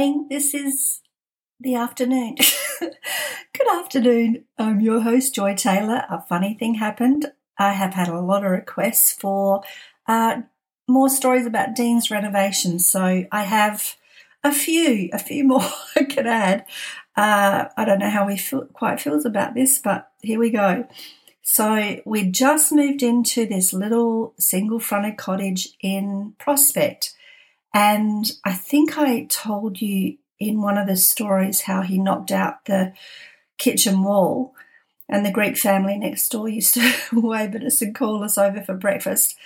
morning. This is the afternoon. Good afternoon. I'm your host, Joy Taylor. A funny thing happened. I have had a lot of requests for uh, more stories about Deane's renovations. So I have a few, a few more I could add. Uh, I don't know how he feel, quite feels about this, but here we go. So we just moved into this little single fronted cottage in Prospect. And I think I told you in one of the stories how he knocked out the kitchen wall and the Greek family next door used to wave at us and call us over for breakfast.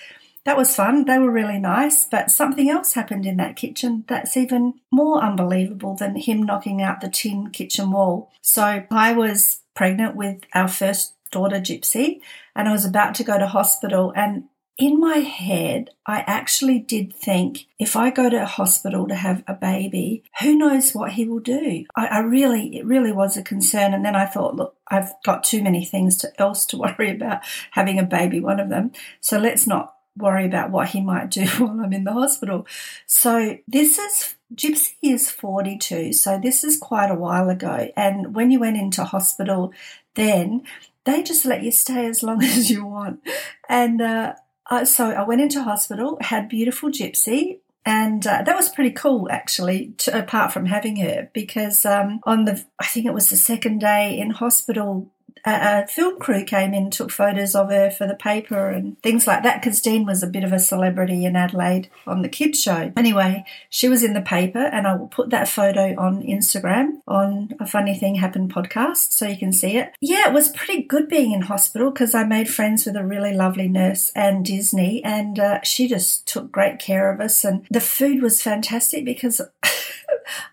That was fun. They were really nice, but something else happened in that kitchen that's even more unbelievable than him knocking out the tin kitchen wall. So I was pregnant with our first daughter, Gypsy, and I was about to go to hospital. And in my head, I actually did think if I go to hospital to have a baby, who knows what he will do? I, I, really, it really was a concern. And then I thought, look, I've got too many things to, else to worry about having a baby, one of them. So let's not worry about what he might do while I'm in the hospital. So this is Gypsy is 42, so this is quite a while ago. And when you went into hospital, then they just let you stay as long as you want. And uh, uh, so I went into hospital, had beautiful Gypsy, and uh, that was pretty cool actually to, apart from having her because um, on the i think it was the second day in hospital a, film crew came in, took photos of her for the paper and things like that, because Deane was a bit of a celebrity in Adelaide on the kids show. Anyway, she was in the paper, and I will put that photo on Instagram on a funny thing happened podcast, so you can see it. Yeah, it was pretty good being in hospital because I made friends with a really lovely nurse and Disney, and uh, she just took great care of us, and the food was fantastic because.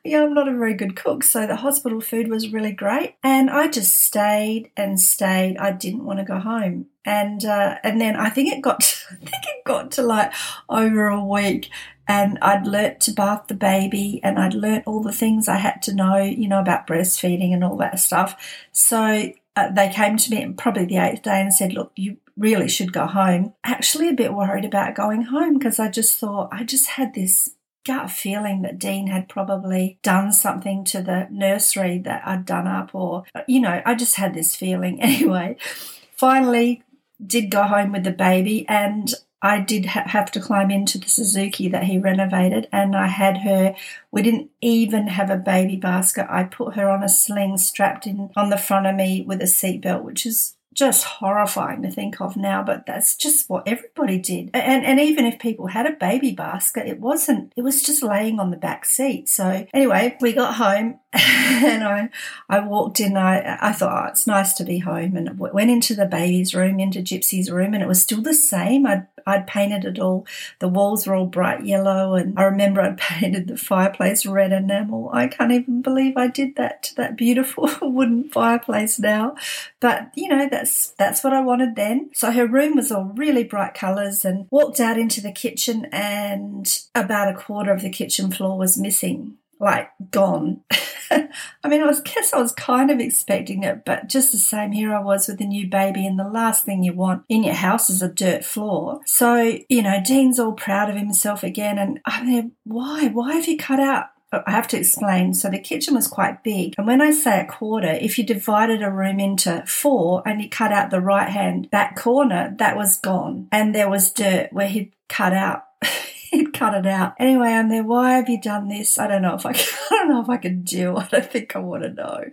Yeah, I'm not a very good cook, so the hospital food was really great. And I just stayed and stayed. I didn't want to go home. And uh, and then I think it got to, I think it got to like over a week and I'd learnt to bath the baby and I'd learnt all the things I had to know, you know, about breastfeeding and all that stuff. So uh, they came to me probably the eighth day and said, look, you really should go home. Actually, a bit worried about going home because I just thought I just had this gut feeling that Deane had probably done something to the nursery that I'd done up, or, you know, I just had this feeling. Anyway, finally did go home with the baby, and I did ha- have to climb into the Suzuki that he renovated, and I had her. We didn't even have a baby basket. I put her on a sling strapped in on the front of me with a seatbelt, which is just horrifying to think of now, but that's just what everybody did. And and even if people had a baby basket, it wasn't. It was just laying on the back seat. So anyway, we got home and I I walked in. I I thought oh, it's nice to be home, and went into the baby's room, into Gypsy's room, and it was still the same. I'd I'd painted it all. The walls were all bright yellow, and I remember I'd painted the fireplace red enamel. I can't even believe I did that to that beautiful wooden fireplace now. But you know that's that's what I wanted then. So her room was all really bright colours, and walked out into the kitchen, and about a quarter of the kitchen floor was missing like gone. I mean, I was guess I was kind of expecting it, but just the same, here I was with a new baby, and the last thing you want in your house is a dirt floor. So you know, Deane's all proud of himself again, and I'm mean, why? Why have you cut out? I have to explain. So the kitchen was quite big. And when I say a quarter, if you divided a room into four and you cut out the right hand back corner, that was gone. And there was dirt where he'd cut out he'd cut it out. Anyway, I'm there. Why have you done this? I don't know if I can, I don't know if I can deal. I don't think I want to know.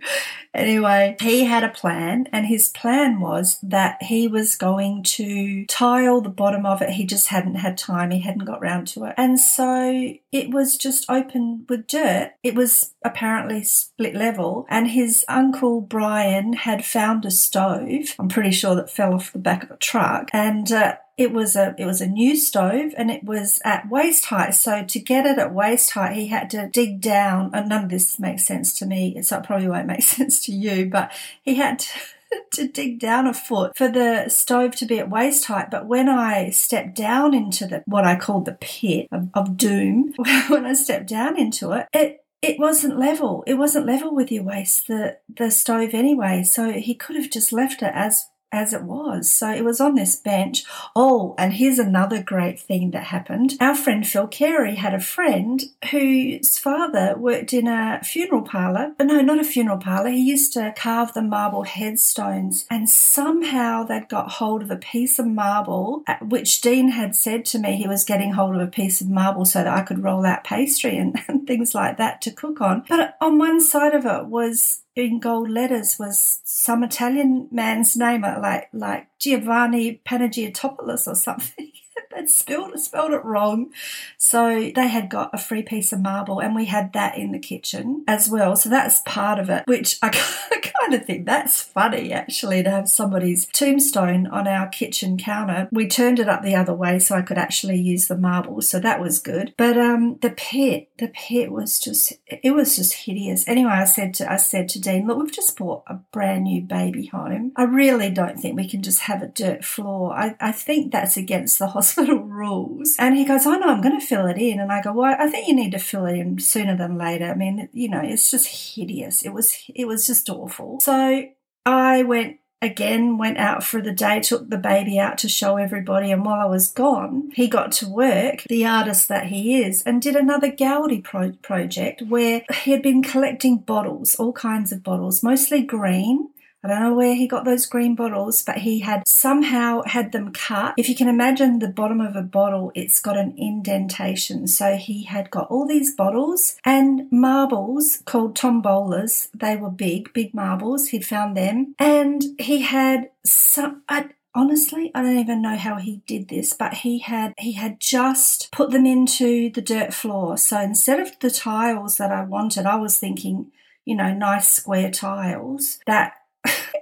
Anyway, he had a plan, and his plan was that he was going to tile the bottom of it. He just hadn't had time. He hadn't got round to it, and so it was just open with dirt. It was apparently split level, and his uncle Brian had found a stove. I'm pretty sure that fell off the back of a truck, and. Uh, it was a it was a new stove and it was at waist height. So to get it at waist height, he had to dig down. And none of this makes sense to me, so it probably won't make sense to you. But he had to, to dig down a foot for the stove to be at waist height. But when I stepped down into the what I called the pit of, of doom, when I stepped down into it, it it wasn't level. It wasn't level with your waist, the the stove anyway. So he could have just left it as as it was. So it was on this bench. Oh, and here's another great thing that happened. Our friend Phil Carey had a friend whose father worked in a funeral parlour. No, not a funeral parlour. He used to carve the marble headstones, and somehow they'd got hold of a piece of marble, uh, which Deane had said to me he was getting hold of a piece of marble so that I could roll out pastry and, and things like that to cook on. But on one side of it was in gold letters was some Italian man's name, like like Giovanni Panagiotopoulos or something. They'd spelled, spelled it wrong. So they had got a free piece of marble and we had that in the kitchen as well. So that's part of it, which I kind of think that's funny actually to have somebody's tombstone on our kitchen counter. We turned it up the other way so I could actually use the marble. So that was good. But um, the pit, the pit was just, it was just hideous. Anyway, I said to, I said to Deane, look, we've just bought a brand new baby home. I really don't think we can just have a dirt floor. I, I think that's against the hospital hospital rules. And he goes, I know, I'm going to fill it in. And I go, well, I think you need to fill it in sooner than later. I mean, you know, it's just hideous. It was, it was just awful. So I went again went out for the day took the baby out to show everybody and while i was gone he got to work the artist that he is and did another gaudi pro- project where he had been collecting bottles all kinds of bottles mostly green I don't know where he got those green bottles, but he had somehow had them cut. If you can imagine the bottom of a bottle, it's got an indentation. So he had got all these bottles and marbles called tombowlers. They were big, big marbles. He'd found them. And he had some. I, honestly i don't even know how he did this but he had he had just put them into the dirt floor so instead of the tiles that i wanted i was thinking you know nice square tiles that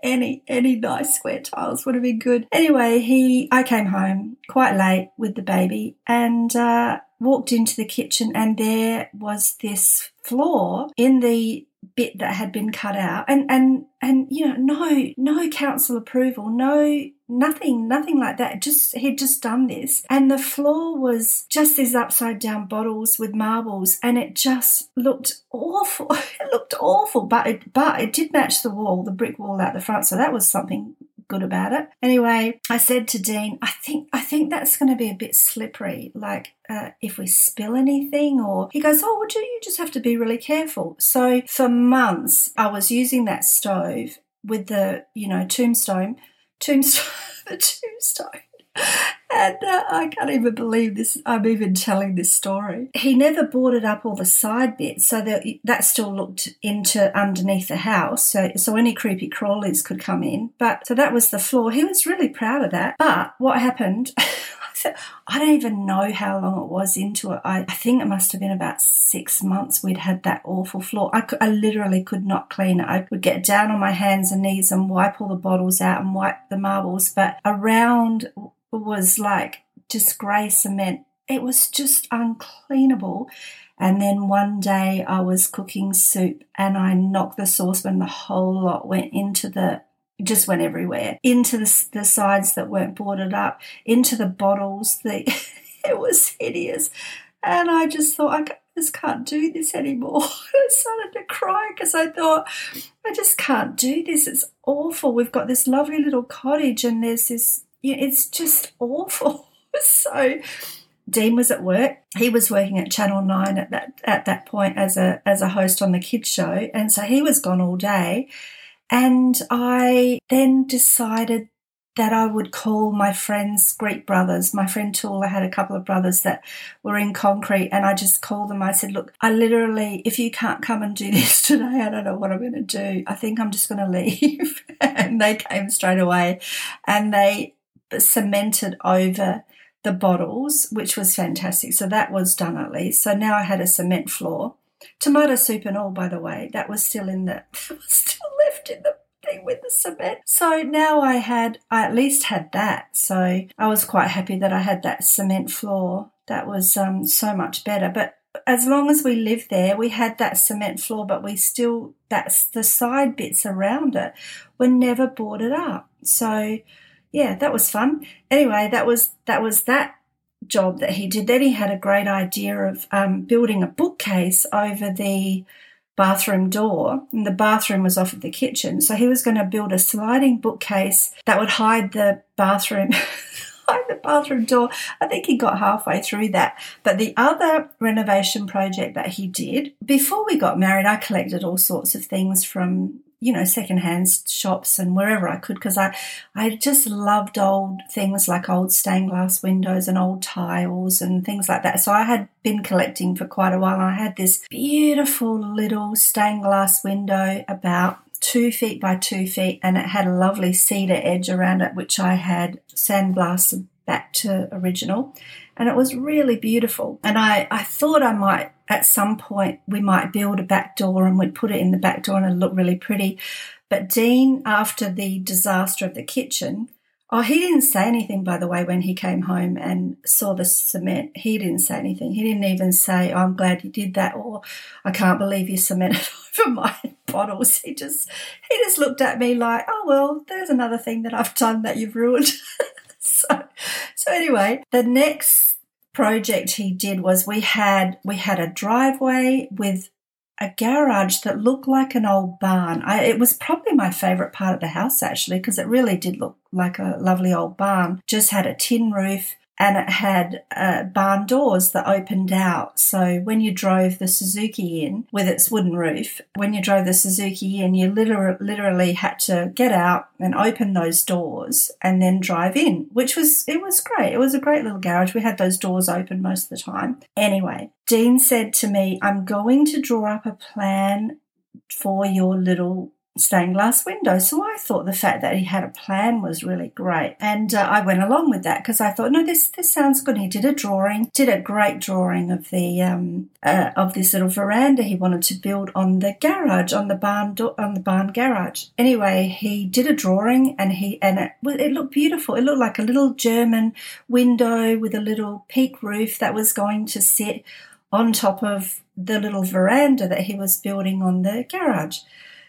any any nice square tiles would have been good. Anyway, he I came home quite late with the baby and uh, walked into the kitchen, and there was this floor in the bit that had been cut out and and and you know no no council approval no nothing nothing like that just he'd just done this and the floor was just these upside down bottles with marbles and it just looked awful it looked awful but it but it did match the wall the brick wall out the front so that was something good about it. Anyway, I said to Deane, I think I think that's going to be a bit slippery. Like uh, if we spill anything, or he goes, oh, well, you just have to be really careful. So for months, I was using that stove with the you know tombstone, tombstone, the tombstone and uh, I can't even believe this. I'm even telling this story. He never boarded up all the side bits, so that that still looked into underneath the house. So so any creepy crawlies could come in. But so that was the floor. He was really proud of that. But what happened? I don't even know how long it was into it. I, I, think it must have been about six months we'd had that awful floor. I, I literally could not clean it. I would get down on my hands and knees and wipe all the bottles out and wipe the marbles. But around was like just grey cement. It was just uncleanable. And then one day I was cooking soup and I knocked the saucepan, the whole lot went into the, just went everywhere, into the, the sides that weren't boarded up, into the bottles. The, it was hideous. And I just thought, I just can't do this anymore. I started to cry because I thought, I just can't do this. It's awful. We've got this lovely little cottage and there's this yeah, it's just awful. so Deane was at work. He was working at Channel Nine at that at that point as a as a host on the kids show, and so he was gone all day. And I then decided that I would call my friends Greek brothers. My friend Tula had a couple of brothers that were in concrete, and I just called them. I said, Look, I literally, if you can't come and do this today, I don't know what I'm going to do. I think I'm just going to leave. and they came straight away and they cemented over the bottles, which was fantastic. So that was done at least. So now I had a cement floor. Tomato soup and all, by the way, that was still in the still in the thing with the cement. So now I had I at least had that. So I was quite happy that I had that cement floor. That was um, so much better. But as long as we lived there, we had that cement floor, but we still that's the side bits around it were never boarded up. So yeah, that was fun. Anyway, that was that was that job that he did. Then he had a great idea of um, building a bookcase over the bathroom door, and the bathroom was off of the kitchen. So he was going to build a sliding bookcase that would hide the bathroom. hide the bathroom door. I think he got halfway through that. But the other renovation project that he did, before we got married, I collected all sorts of things from you know, secondhand shops and wherever I could because I, I just loved old things like old stained glass windows and old tiles and things like that. So I had been collecting for quite a while I had this beautiful little stained glass window about two feet by two feet and it had a lovely cedar edge around it, which I had sandblasted back to original. And it was really beautiful. And I, I thought I might at some point we might build a back door and we'd put it in the back door and it'd look really pretty. But Deane, after the disaster of the kitchen, oh, he didn't say anything, by the way, when he came home and saw the cement. He didn't say anything. He didn't even say, oh, I'm glad you did that, or I can't believe you cemented over my bottles. He just, he just looked at me like, oh, well, there's another thing that I've done that you've ruined. so, anyway, the next project he did was we had we had a driveway with a garage that looked like an old barn. I, it was probably my favourite part of the house actually because it really did look like a lovely old barn. Just had a tin roof, and it had uh, barn doors that opened out. So when you drove the Suzuki in with its wooden roof, when you drove the Suzuki in, you literally, literally had to get out and open those doors and then drive in, which was, it was great. It was a great little garage. We had those doors open most of the time. Anyway, Deane said to me, I'm going to draw up a plan for your little stained glass window. So I thought the fact that he had a plan was really great, and uh, I went along with that because I thought, no, this this sounds good. He did a drawing, did a great drawing of the um, uh, of this little veranda he wanted to build on the garage, on the barn do- on the barn garage. Anyway, he did a drawing, and he and it it looked beautiful. It looked like a little German window with a little peak roof that was going to sit on top of the little veranda that he was building on the garage.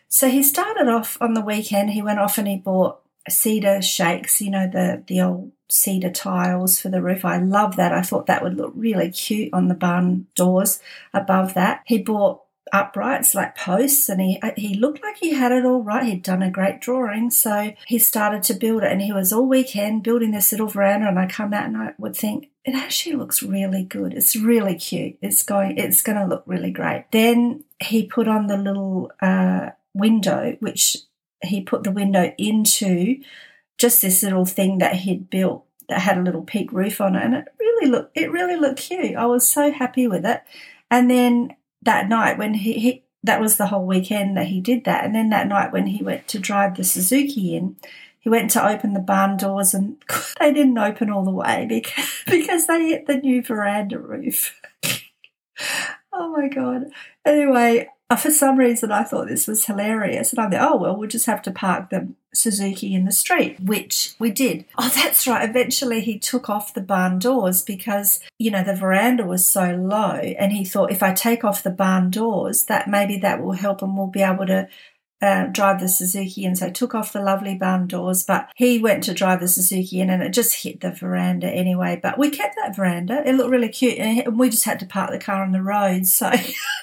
So he started off on the weekend. He went off and he bought cedar shakes, you know, the, the old cedar tiles for the roof. I love that. I thought that would look really cute on the barn doors above that. He bought uprights like posts and he he looked like he had it all right he'd done a great drawing so he started to build it and he was all weekend building this little veranda and I come out and I would think it actually looks really good it's really cute it's going it's going to look really great then he put on the little uh, window, which he put the window into just this little thing that he'd built that had a little peak roof on it, and it really looked it really looked cute. I was so happy with it. And then that night when he, he that was the whole weekend that he did that, and then that night when he went to drive the Suzuki in, he went to open the barn doors and they didn't open all the way because because they hit the new veranda roof. oh my god. Anyway, for some reason, I thought this was hilarious. And I thought, oh, well, we'll just have to park the Suzuki in the street, which we did. Oh, that's right. Eventually, he took off the barn doors because, you know, the veranda was so low. And he thought, if I take off the barn doors, that maybe that will help and we'll be able to uh, drive the Suzuki in. So took off the lovely barn doors, but he went to drive the Suzuki in and it just hit the veranda anyway. But we kept that veranda. It looked really cute and we just had to park the car on the road. So,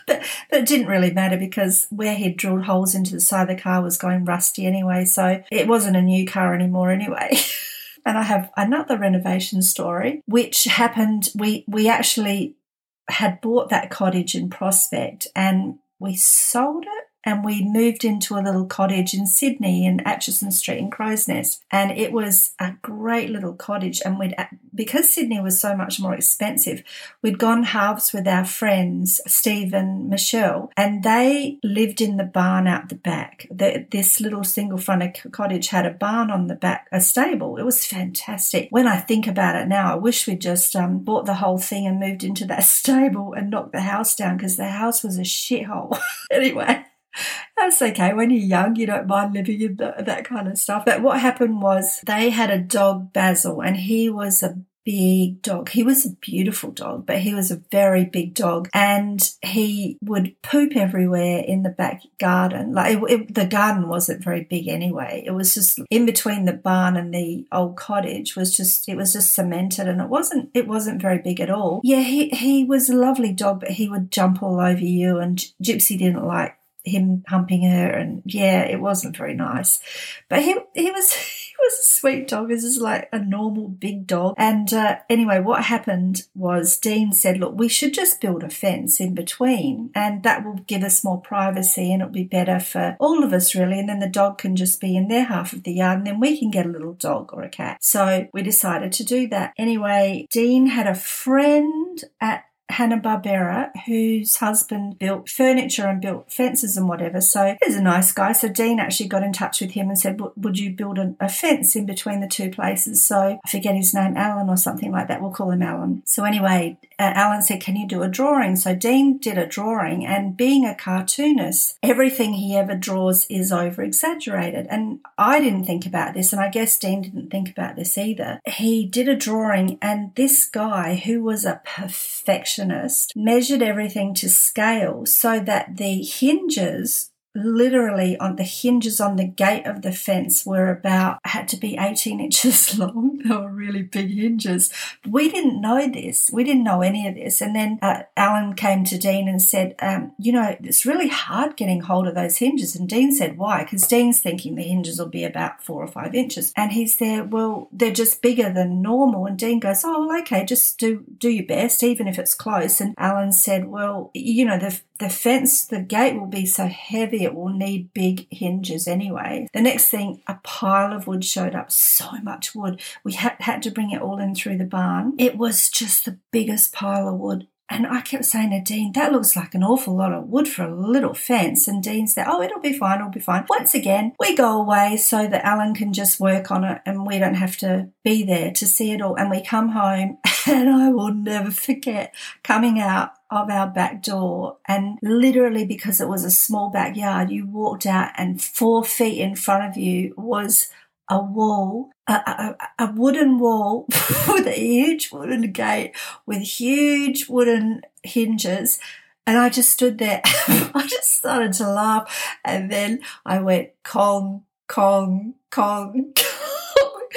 but, but it didn't really matter because where he'd drilled holes into the side of the car was going rusty anyway. So it wasn't a new car anymore anyway. and I have another renovation story, which happened. We, we actually had bought that cottage in Prospect and we sold it and we moved into a little cottage in Sydney in Atchison Street in Crow's Nest. And it was a great little cottage. And we'd, because Sydney was so much more expensive, we'd gone halves with our friends, Steve and Michelle, and they lived in the barn out the back. The, this little single fronted cottage had a barn on the back, a stable. It was fantastic. When I think about it now, I wish we'd just um, bought the whole thing and moved into that stable and knocked the house down because the house was a shithole. anyway. That's okay. When you're young, you don't mind living in the, that kind of stuff. But what happened was they had a dog, Basil, and he was a big dog. He was a beautiful dog, but he was a very big dog and he would poop everywhere in the back garden. Like it, it, the garden wasn't very big anyway. It was just in between the barn and the old cottage was just, it was just cemented and it wasn't, it wasn't very big at all. Yeah, he, he was a lovely dog, but he would jump all over you and Gypsy didn't like him humping her and yeah it wasn't very nice. But he he was he was a sweet dog. This is like a normal big dog. And uh, anyway what happened was deane said look we should just build a fence in between and that will give us more privacy and it'll be better for all of us really. And then the dog can just be in their half of the yard and then we can get a little dog or a cat. So we decided to do that. Anyway deane had a friend at Hanna-Barbera, whose husband built furniture and built fences and whatever. So he's a nice guy. So Deane actually got in touch with him and said, would you build a, a fence in between the two places? So I forget his name, Alan or something like that. We'll call him Alan. So anyway, uh, Alan said, can you do a drawing? So Deane did a drawing and being a cartoonist, everything he ever draws is over exaggerated. And I didn't think about this. And I guess Deane didn't think about this either. He did a drawing and this guy who was a perfectionist perfectionist measured everything to scale so that the hinges literally on the hinges on the gate of the fence were about had to be 18 inches long. They were really big hinges. We didn't know this. We didn't know any of this. And then uh, alan came to deane and said um, you know it's really hard getting hold of those hinges. And deane said why? Because deane's thinking the hinges will be about four or five inches. And he's there well they're just bigger than normal. And deane goes oh well, okay just do do your best even if it's close. And alan said well you know the the fence, the gate will be so heavy it will need big hinges anyway. The next thing, a pile of wood showed up, so much wood. We had, had to bring it all in through the barn. It was just the biggest pile of wood. And I kept saying to Deane, that looks like an awful lot of wood for a little fence. And Deane said, oh, it'll be fine, it'll be fine. Once again, we go away so that Alan can just work on it and we don't have to be there to see it all. And we come home and I will never forget coming out of our back door. And literally, because it was a small backyard, you walked out, and four feet in front of you was a wall, a, a, a, wooden wall with a huge wooden gate with huge wooden hinges. And I just stood there. I just started to laugh. And then I went, Kong, Kong, Kong, Kong.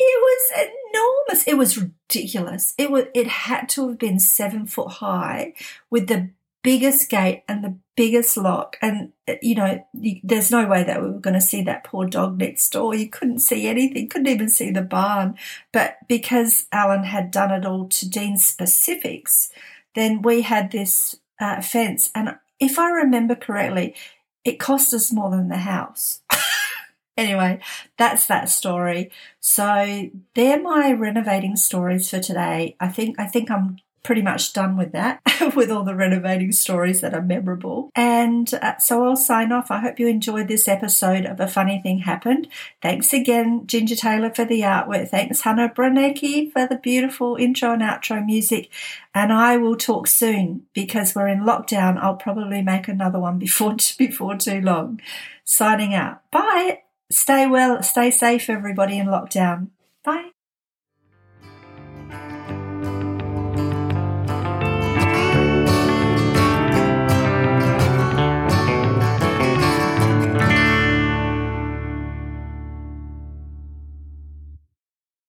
It was enormous. It was ridiculous. It was. It had to have been seven foot high with the biggest gate and the biggest lock. And you know, there's no way that we were going to see that poor dog next door. You couldn't see anything. Couldn't even see the barn. But because Alan had done it all to Deane's specifics, then we had this uh, fence. And if I remember correctly, it cost us more than the house. Anyway, that's that story. So they're my renovating stories for today. I think I think I'm pretty much done with that, with all the renovating stories that are memorable. And uh, so I'll sign off. I hope you enjoyed this episode of A Funny Thing Happened. Thanks again, Ginger Taylor, for the artwork. Thanks, Hannah Branecki, for the beautiful intro and outro music. And I will talk soon because we're in lockdown. I'll probably make another one before, before too long. Signing out. Bye. Stay well, stay safe, everybody in lockdown. Bye.